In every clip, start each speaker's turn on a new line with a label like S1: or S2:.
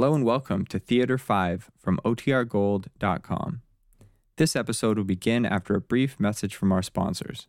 S1: Hello and welcome to Theater 5 from OTRGold.com. This episode will begin after a brief message from our sponsors.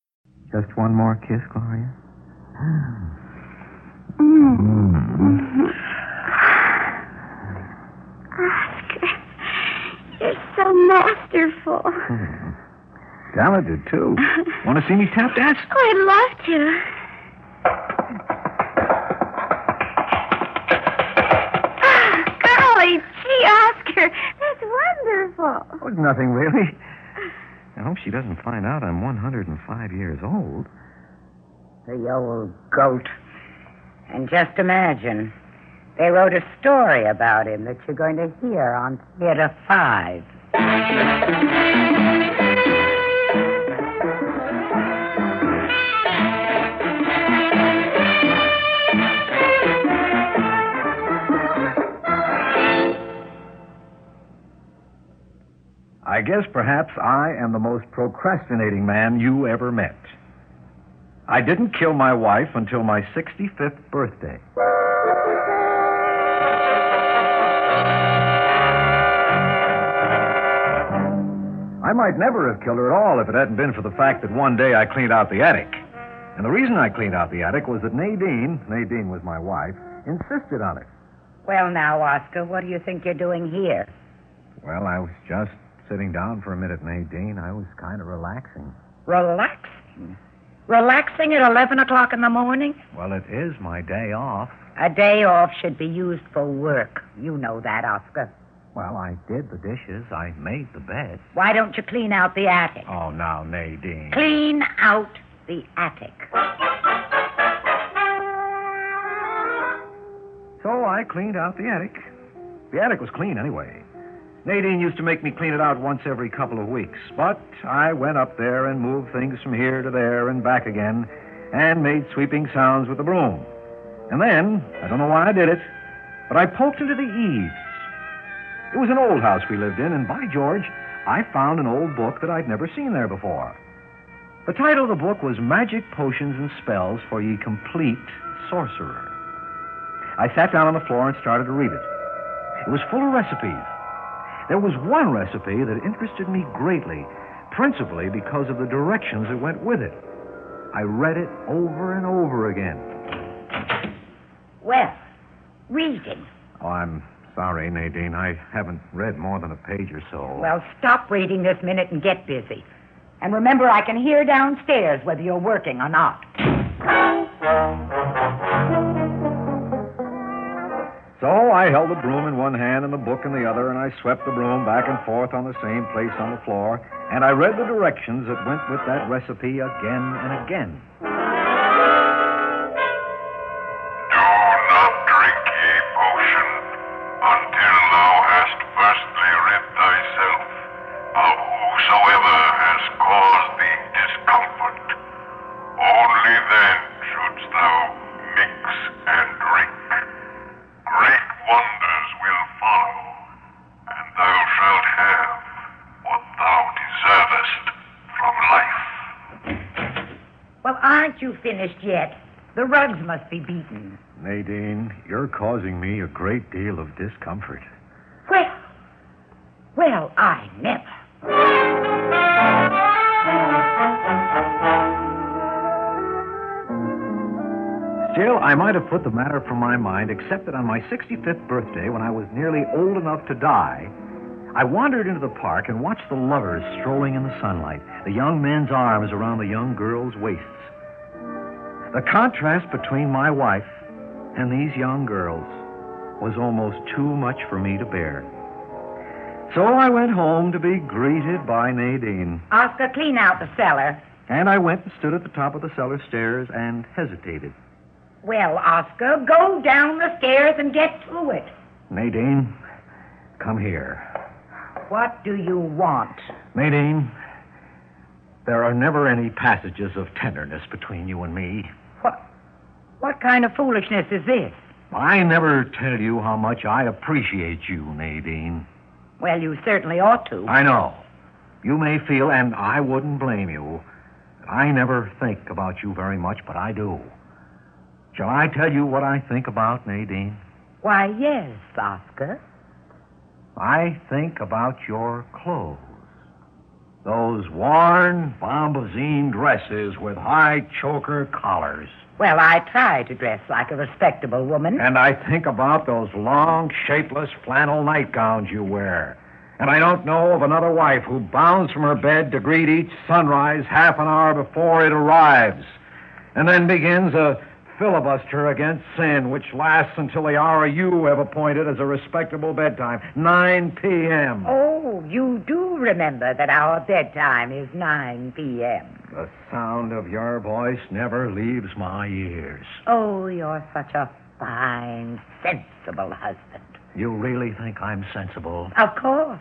S2: Just one more kiss, Gloria.
S3: Oscar, you're so masterful.
S2: Talented, too. Want to see me tap dance?
S3: Oh, I'd love to. Ah, golly gee, Oscar, that's wonderful.
S2: Oh, nothing, really. I hope she doesn't find out I'm 105 years old.
S4: The old goat. And just imagine, they wrote a story about him that you're going to hear on Theater 5.
S2: I guess perhaps I am the most procrastinating man you ever met. I didn't kill my wife until my 65th birthday. I might never have killed her at all if it hadn't been for the fact that one day I cleaned out the attic. And the reason I cleaned out the attic was that Nadine, Nadine was my wife, insisted on it.
S4: Well, now, Oscar, what do you think you're doing here?
S2: Well, I was just sitting down for a minute, Nadine. I was kind of relaxing.
S4: Relaxing. Relaxing at 11 o'clock in the morning?
S2: Well, it is my day off.
S4: A day off should be used for work. You know that, Oscar.
S2: Well, I did the dishes. I made the bed.
S4: Why don't you clean out the attic?
S2: Oh, now, Nadine.
S4: Clean out the attic.
S2: So I cleaned out the attic. The attic was clean anyway. Nadine used to make me clean it out once every couple of weeks, but I went up there and moved things from here to there and back again and made sweeping sounds with the broom. And then, I don't know why I did it, but I poked into the eaves. It was an old house we lived in, and by George, I found an old book that I'd never seen there before. The title of the book was Magic Potions and Spells for Ye Complete Sorcerer. I sat down on the floor and started to read it. It was full of recipes. There was one recipe that interested me greatly, principally because of the directions that went with it. I read it over and over again.
S4: Well, reading.
S2: Oh, I'm sorry, Nadine. I haven't read more than a page or so.
S4: Well, stop reading this minute and get busy. And remember, I can hear downstairs whether you're working or not.
S2: So I held the broom in one hand and the book in the other, and I swept the broom back and forth on the same place on the floor, and I read the directions that went with that recipe again and again.
S5: Do not drink ye
S4: finished yet? The rugs must be beaten.
S2: Nadine, you're causing me a great deal of discomfort.
S4: Well, well, I never.
S2: Still, I might have put the matter from my mind, except that on my 65th birthday, when I was nearly old enough to die, I wandered into the park and watched the lovers strolling in the sunlight, the young men's arms around the young girls' waists. The contrast between my wife and these young girls was almost too much for me to bear. So I went home to be greeted by Nadine.
S4: Oscar, clean out the cellar.
S2: And I went and stood at the top of the cellar stairs and hesitated.
S4: Well, Oscar, go down the stairs and get to it.
S2: Nadine, come here.
S4: What do you want?
S2: Nadine, there are never any passages of tenderness between you and me.
S4: What, what kind of foolishness is this?
S2: I never tell you how much I appreciate you, Nadine.
S4: Well, you certainly ought to.
S2: I know. You may feel, and I wouldn't blame you, that I never think about you very much, but I do. Shall I tell you what I think about, Nadine?
S4: Why, yes, Oscar.
S2: I think about your clothes. Those worn bombazine dresses with high choker collars.
S4: Well, I try to dress like a respectable woman.
S2: And I think about those long, shapeless flannel nightgowns you wear. And I don't know of another wife who bounds from her bed to greet each sunrise half an hour before it arrives, and then begins a filibuster against sin, which lasts until the hour you have appointed as a respectable bedtime 9 p.m.
S4: Oh, you do remember that our bedtime is 9 p.m.
S2: The sound of your voice never leaves my ears.
S4: Oh, you're such a fine, sensible husband.
S2: You really think I'm sensible?
S4: Of course.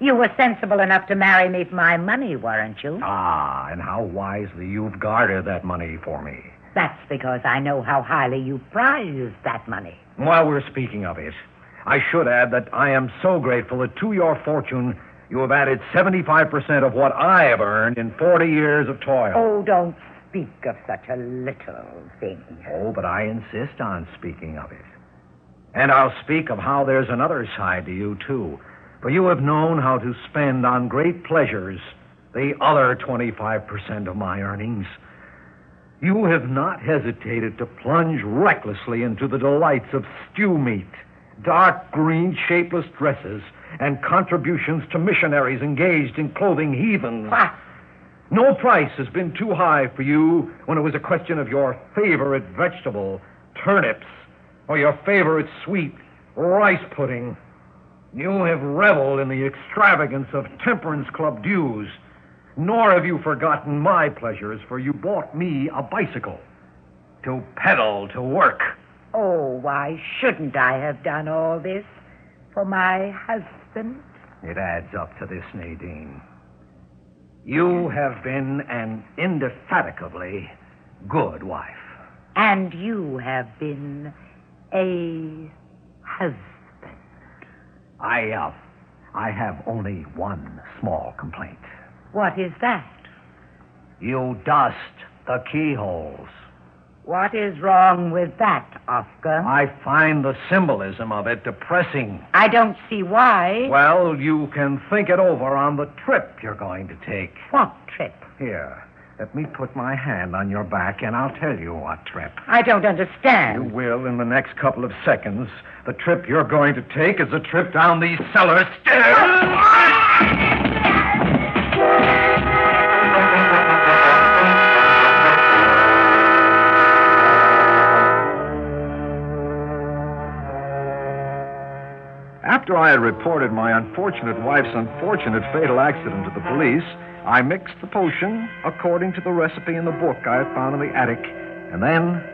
S4: You were sensible enough to marry me for my money, weren't you?
S2: Ah, and how wisely you've guarded that money for me.
S4: That's because I know how highly you prize that money.
S2: While we're speaking of it, I should add that I am so grateful that to your fortune you have added 75% of what I have earned in 40 years of toil.
S4: Oh, don't speak of such a little thing.
S2: Oh, but I insist on speaking of it. And I'll speak of how there's another side to you, too. For you have known how to spend on great pleasures the other 25% of my earnings. You have not hesitated to plunge recklessly into the delights of stew meat, dark green, shapeless dresses, and contributions to missionaries engaged in clothing heathens. No price has been too high for you when it was a question of your favorite vegetable, turnips, or your favorite sweet, rice pudding. You have reveled in the extravagance of temperance club dues, nor have you forgotten my pleasures, for you bought me a bicycle to pedal to work.
S4: Oh, why shouldn't I have done all this for my husband?
S2: It adds up to this, Nadine. You have been an indefatigably good wife.
S4: And you have been a husband.
S2: I, uh, I have only one small complaint.
S4: What is that?
S2: You dust the keyholes.
S4: What is wrong with that, Oscar?
S2: I find the symbolism of it depressing.
S4: I don't see why.
S2: Well, you can think it over on the trip you're going to take.
S4: What trip?
S2: Here, let me put my hand on your back and I'll tell you what trip.
S4: I don't understand.
S2: You will in the next couple of seconds. The trip you're going to take is a trip down these cellar stairs. After I had reported my unfortunate wife's unfortunate fatal accident to the police, I mixed the potion according to the recipe in the book I had found in the attic, and then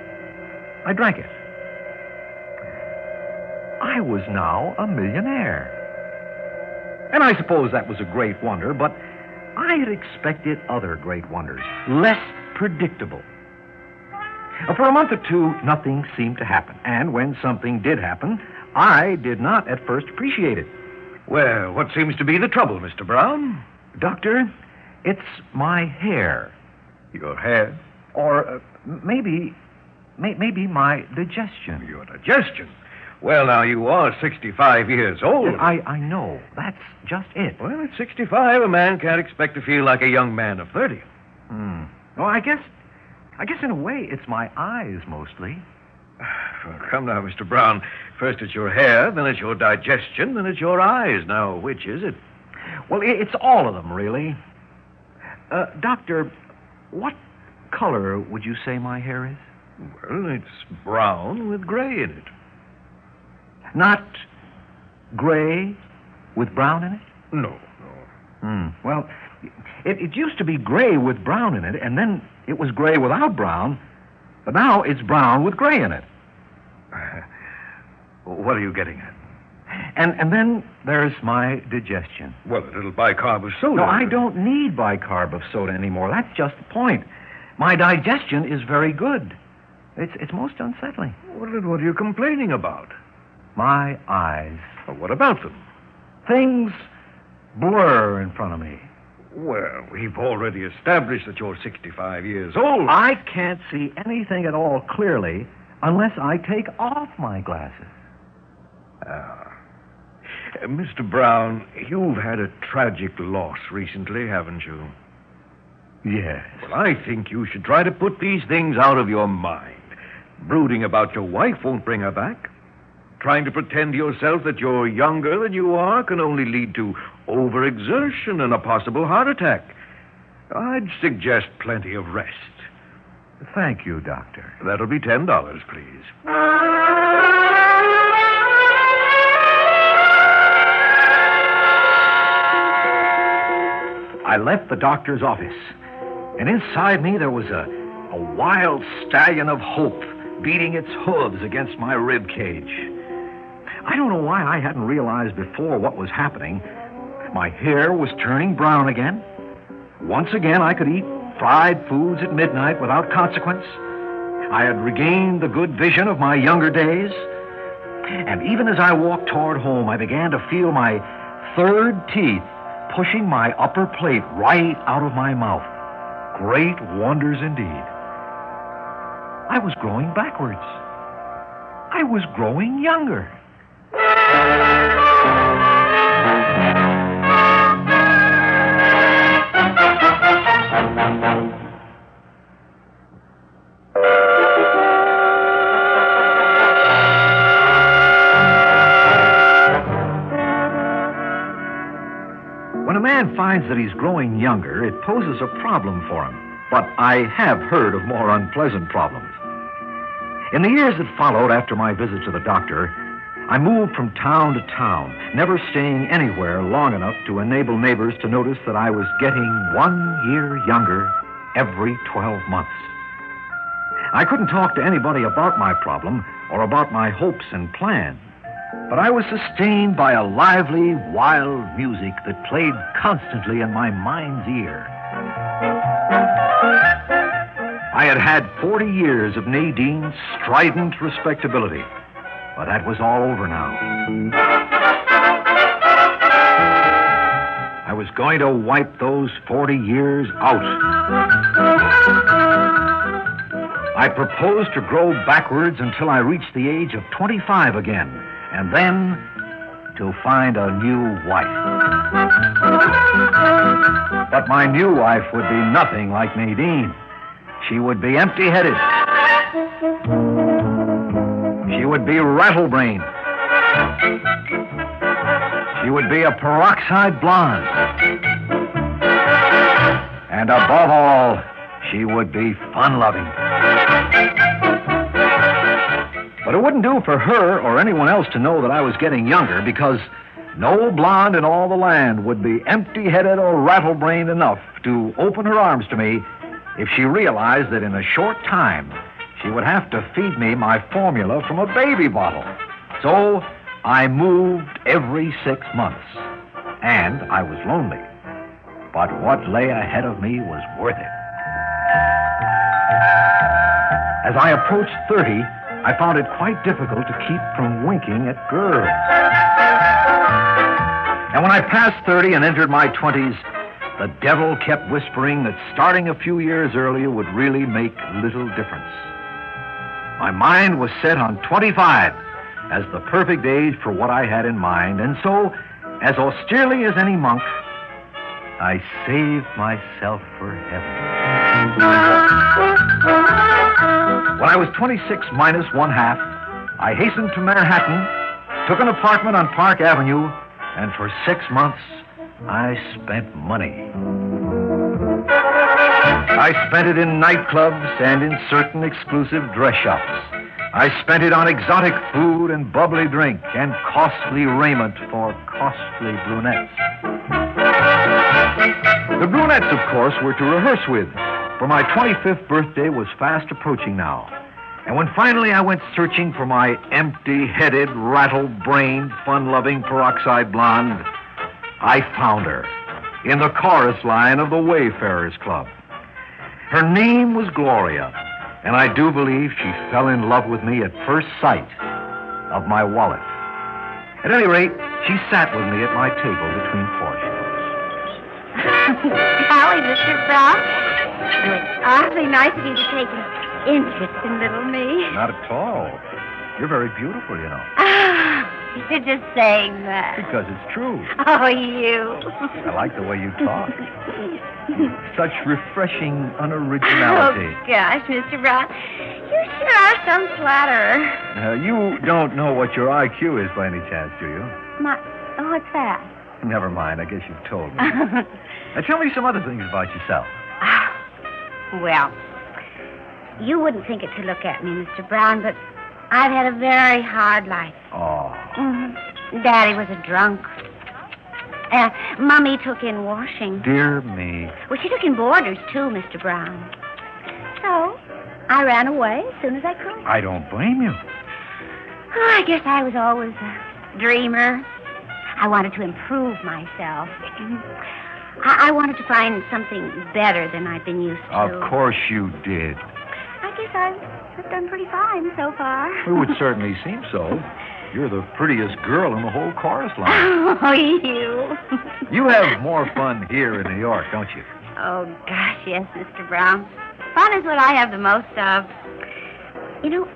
S2: I drank it. I was now a millionaire. And I suppose that was a great wonder, but I had expected other great wonders, less predictable. For a month or two, nothing seemed to happen. And when something did happen, I did not at first appreciate it.
S6: Well, what seems to be the trouble, Mr. Brown?
S2: Doctor, it's my hair.
S6: Your hair?
S2: Or uh, maybe, may, maybe my digestion.
S6: Your digestion. Well, now, you are 65 years old.
S2: I, I know. That's just it.
S6: Well, at 65, a man can't expect to feel like a young man of 30.
S2: Hmm. Well, I guess, I guess in a way, it's my eyes mostly.
S6: Come now, Mr. Brown. First it's your hair, then it's your digestion, then it's your eyes. Now, which is it?
S2: Well, it's all of them, really. Uh, doctor, what color would you say my hair is?
S6: Well, it's brown with gray in it.
S2: Not gray with brown in it?
S6: No, no.
S2: Hmm. Well, it, it used to be gray with brown in it, and then it was gray without brown, but now it's brown with gray in it.
S6: What are you getting at?
S2: And, and then there's my digestion.
S6: Well, a little bicarb of soda.
S2: No, I don't need bicarb of soda anymore. That's just the point. My digestion is very good. It's, it's most unsettling.
S6: Well, then what are you complaining about?
S2: My eyes.
S6: Well, what about them?
S2: Things blur in front of me.
S6: Well, we've already established that you're 65 years old.
S2: I can't see anything at all clearly unless I take off my glasses.
S6: Ah. Uh, Mr. Brown, you've had a tragic loss recently, haven't you?
S2: Yes.
S6: Well, I think you should try to put these things out of your mind. Brooding about your wife won't bring her back. Trying to pretend to yourself that you're younger than you are can only lead to overexertion and a possible heart attack. I'd suggest plenty of rest.
S2: Thank you, Doctor.
S6: That'll be ten dollars, please.
S2: I left the doctor's office, and inside me there was a, a wild stallion of hope beating its hooves against my rib cage. I don't know why I hadn't realized before what was happening. My hair was turning brown again. Once again, I could eat fried foods at midnight without consequence. I had regained the good vision of my younger days. And even as I walked toward home, I began to feel my third teeth pushing my upper plate right out of my mouth. Great wonders indeed. I was growing backwards. I was growing younger. That he's growing younger, it poses a problem for him. But I have heard of more unpleasant problems. In the years that followed after my visit to the doctor, I moved from town to town, never staying anywhere long enough to enable neighbors to notice that I was getting one year younger every 12 months. I couldn't talk to anybody about my problem or about my hopes and plans, but I was sustained by a lively, wild music that played constantly in my mind's ear. I had had 40 years of Nadine's strident respectability. But that was all over now. I was going to wipe those 40 years out. I proposed to grow backwards until I reached the age of 25 again, and then to find a new wife. But my new wife would be nothing like Nadine. She would be empty headed. She would be rattlebrained. She would be a peroxide blonde. And above all, she would be fun loving. But it wouldn't do for her or anyone else to know that I was getting younger because no blonde in all the land would be empty headed or rattle brained enough to open her arms to me if she realized that in a short time she would have to feed me my formula from a baby bottle. So I moved every six months. And I was lonely. But what lay ahead of me was worth it. As I approached 30, I found it quite difficult to keep from winking at girls. And when I passed 30 and entered my 20s, the devil kept whispering that starting a few years earlier would really make little difference. My mind was set on 25 as the perfect age for what I had in mind, and so, as austerely as any monk, I saved myself for heaven. I was 26 minus one half, I hastened to Manhattan, took an apartment on Park Avenue, and for six months, I spent money. I spent it in nightclubs and in certain exclusive dress shops. I spent it on exotic food and bubbly drink and costly raiment for costly brunettes. The brunettes, of course, were to rehearse with, for my 25th birthday was fast approaching now. And when finally I went searching for my empty headed, rattle brained, fun loving peroxide blonde, I found her in the chorus line of the Wayfarers Club. Her name was Gloria, and I do believe she fell in love with me at first sight of my wallet. At any rate, she sat with me at my table between portions.
S3: Golly, Mr. Brown. It's awfully nice of you to take an interest in little me.
S2: Not at all. You're very beautiful, you know.
S3: Ah, you're just saying that.
S2: Because it's true.
S3: Oh, you.
S2: I like the way you talk. Such refreshing unoriginality.
S3: Oh, gosh, Mr. Brown. You sure are some flatterer.
S2: Uh, you don't know what your IQ is by any chance, do you?
S3: My, oh, what's that?
S2: Never mind. I guess you've told me. now, tell me some other things about yourself.
S3: Ah, well, you wouldn't think it to look at me, Mr. Brown, but I've had a very hard life.
S2: Oh.
S3: hmm Daddy was a drunk. Uh, Mummy took in washing.
S2: Dear me.
S3: Well, she took in boarders, too, Mr. Brown. So, I ran away as soon as I could.
S2: I don't blame you.
S3: Oh, I guess I was always a dreamer. I wanted to improve myself. I, I wanted to find something better than I'd been used to.
S2: Of course you did.
S3: I guess I've, I've done pretty fine so far.
S2: It would certainly seem so. You're the prettiest girl in the whole chorus line.
S3: Oh, you.
S2: You have more fun here in New York, don't you?
S3: Oh, gosh, yes, Mr. Brown. Fun is what I have the most of. You know,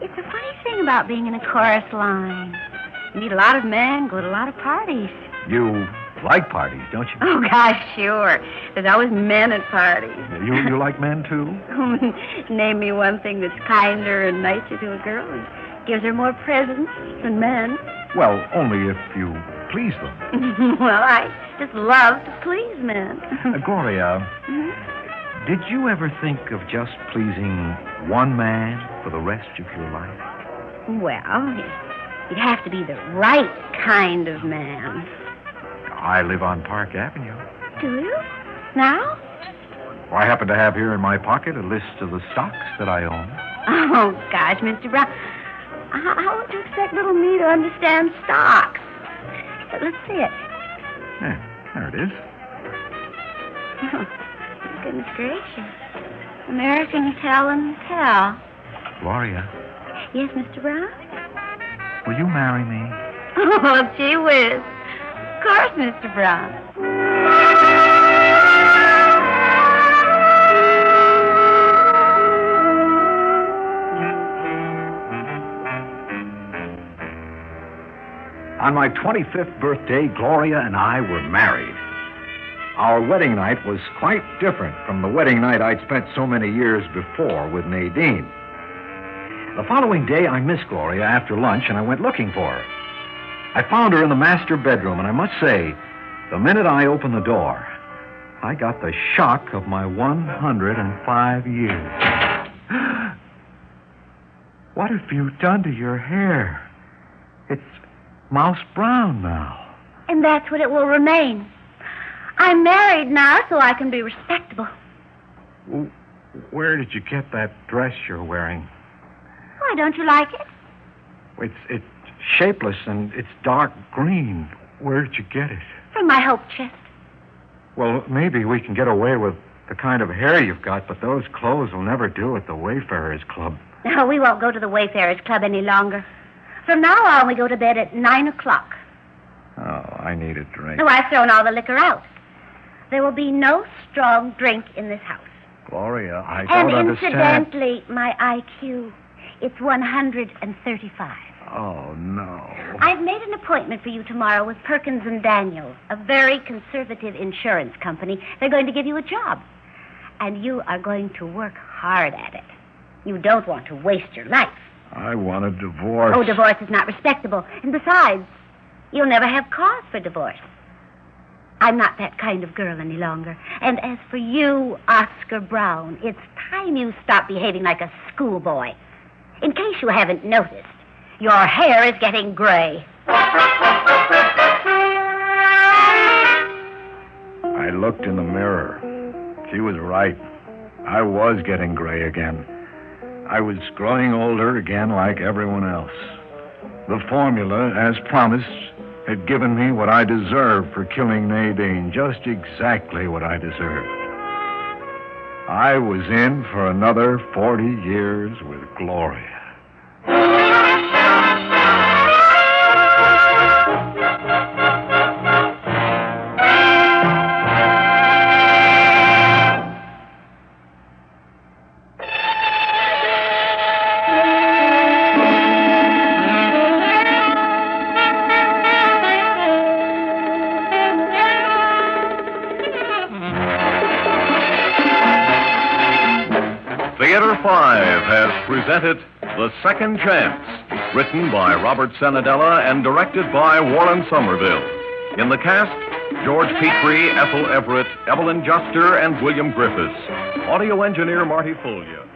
S3: it's a funny thing about being in a chorus line. You meet a lot of men, go to a lot of parties.
S2: You like parties, don't you?
S3: Oh, gosh, sure. There's always men at parties.
S2: You, you like men, too?
S3: Name me one thing that's kinder and nicer to a girl and gives her more presents than men.
S2: Well, only if you please them.
S3: well, I just love to please men.
S2: Uh, Gloria, did you ever think of just pleasing one man for the rest of your life?
S3: well, you'd have to be the right kind of man.
S2: I live on Park Avenue.
S3: Do you? Now?
S2: I happen to have here in my pocket a list of the stocks that I own.
S3: Oh, gosh, Mr. Brown. How, how would you expect little me to understand stocks? But let's see it.
S2: Yeah, there it is.
S3: Oh, goodness gracious. American Tel and Tel.
S2: Gloria,
S3: Yes, Mr. Brown?
S2: will you marry me?
S3: Oh, gee whiz. Course, Mr. Brown.
S2: On my 25th birthday, Gloria and I were married. Our wedding night was quite different from the wedding night I'd spent so many years before with Nadine. The following day, I missed Gloria after lunch and I went looking for her. I found her in the master bedroom, and I must say, the minute I opened the door, I got the shock of my 105 years. what have you done to your hair? It's mouse brown now.
S3: And that's what it will remain. I'm married now, so I can be respectable.
S2: Where did you get that dress you're wearing?
S3: Why, don't you like it?
S2: It's it's shapeless and it's dark green. Where'd you get it?
S3: From my hope chest.
S2: Well, maybe we can get away with the kind of hair you've got, but those clothes will never do at the Wayfarers Club.
S3: No, we won't go to the Wayfarers Club any longer. From now on, we go to bed at nine o'clock.
S2: Oh, I need a drink.
S3: Oh, I've thrown all the liquor out. There will be no strong drink in this house.
S2: Gloria, I
S3: and
S2: don't understand.
S3: And incidentally, my IQ, it's 135.
S2: Oh, no.
S3: I've made an appointment for you tomorrow with Perkins and Daniels, a very conservative insurance company. They're going to give you a job. And you are going to work hard at it. You don't want to waste your life.
S2: I want a divorce.
S3: Oh, divorce is not respectable. And besides, you'll never have cause for divorce. I'm not that kind of girl any longer. And as for you, Oscar Brown, it's time you stop behaving like a schoolboy. In case you haven't noticed, your hair is getting gray.
S2: I looked in the mirror. She was right. I was getting gray again. I was growing older again like everyone else. The formula, as promised, had given me what I deserved for killing Nadine, just exactly what I deserved. I was in for another 40 years with Gloria.
S6: Presented The Second Chance, written by Robert Cenedella and directed by Warren Somerville. In the cast, George Petrie, Ethel Everett, Evelyn Juster, and William Griffiths. Audio engineer Marty Fulia.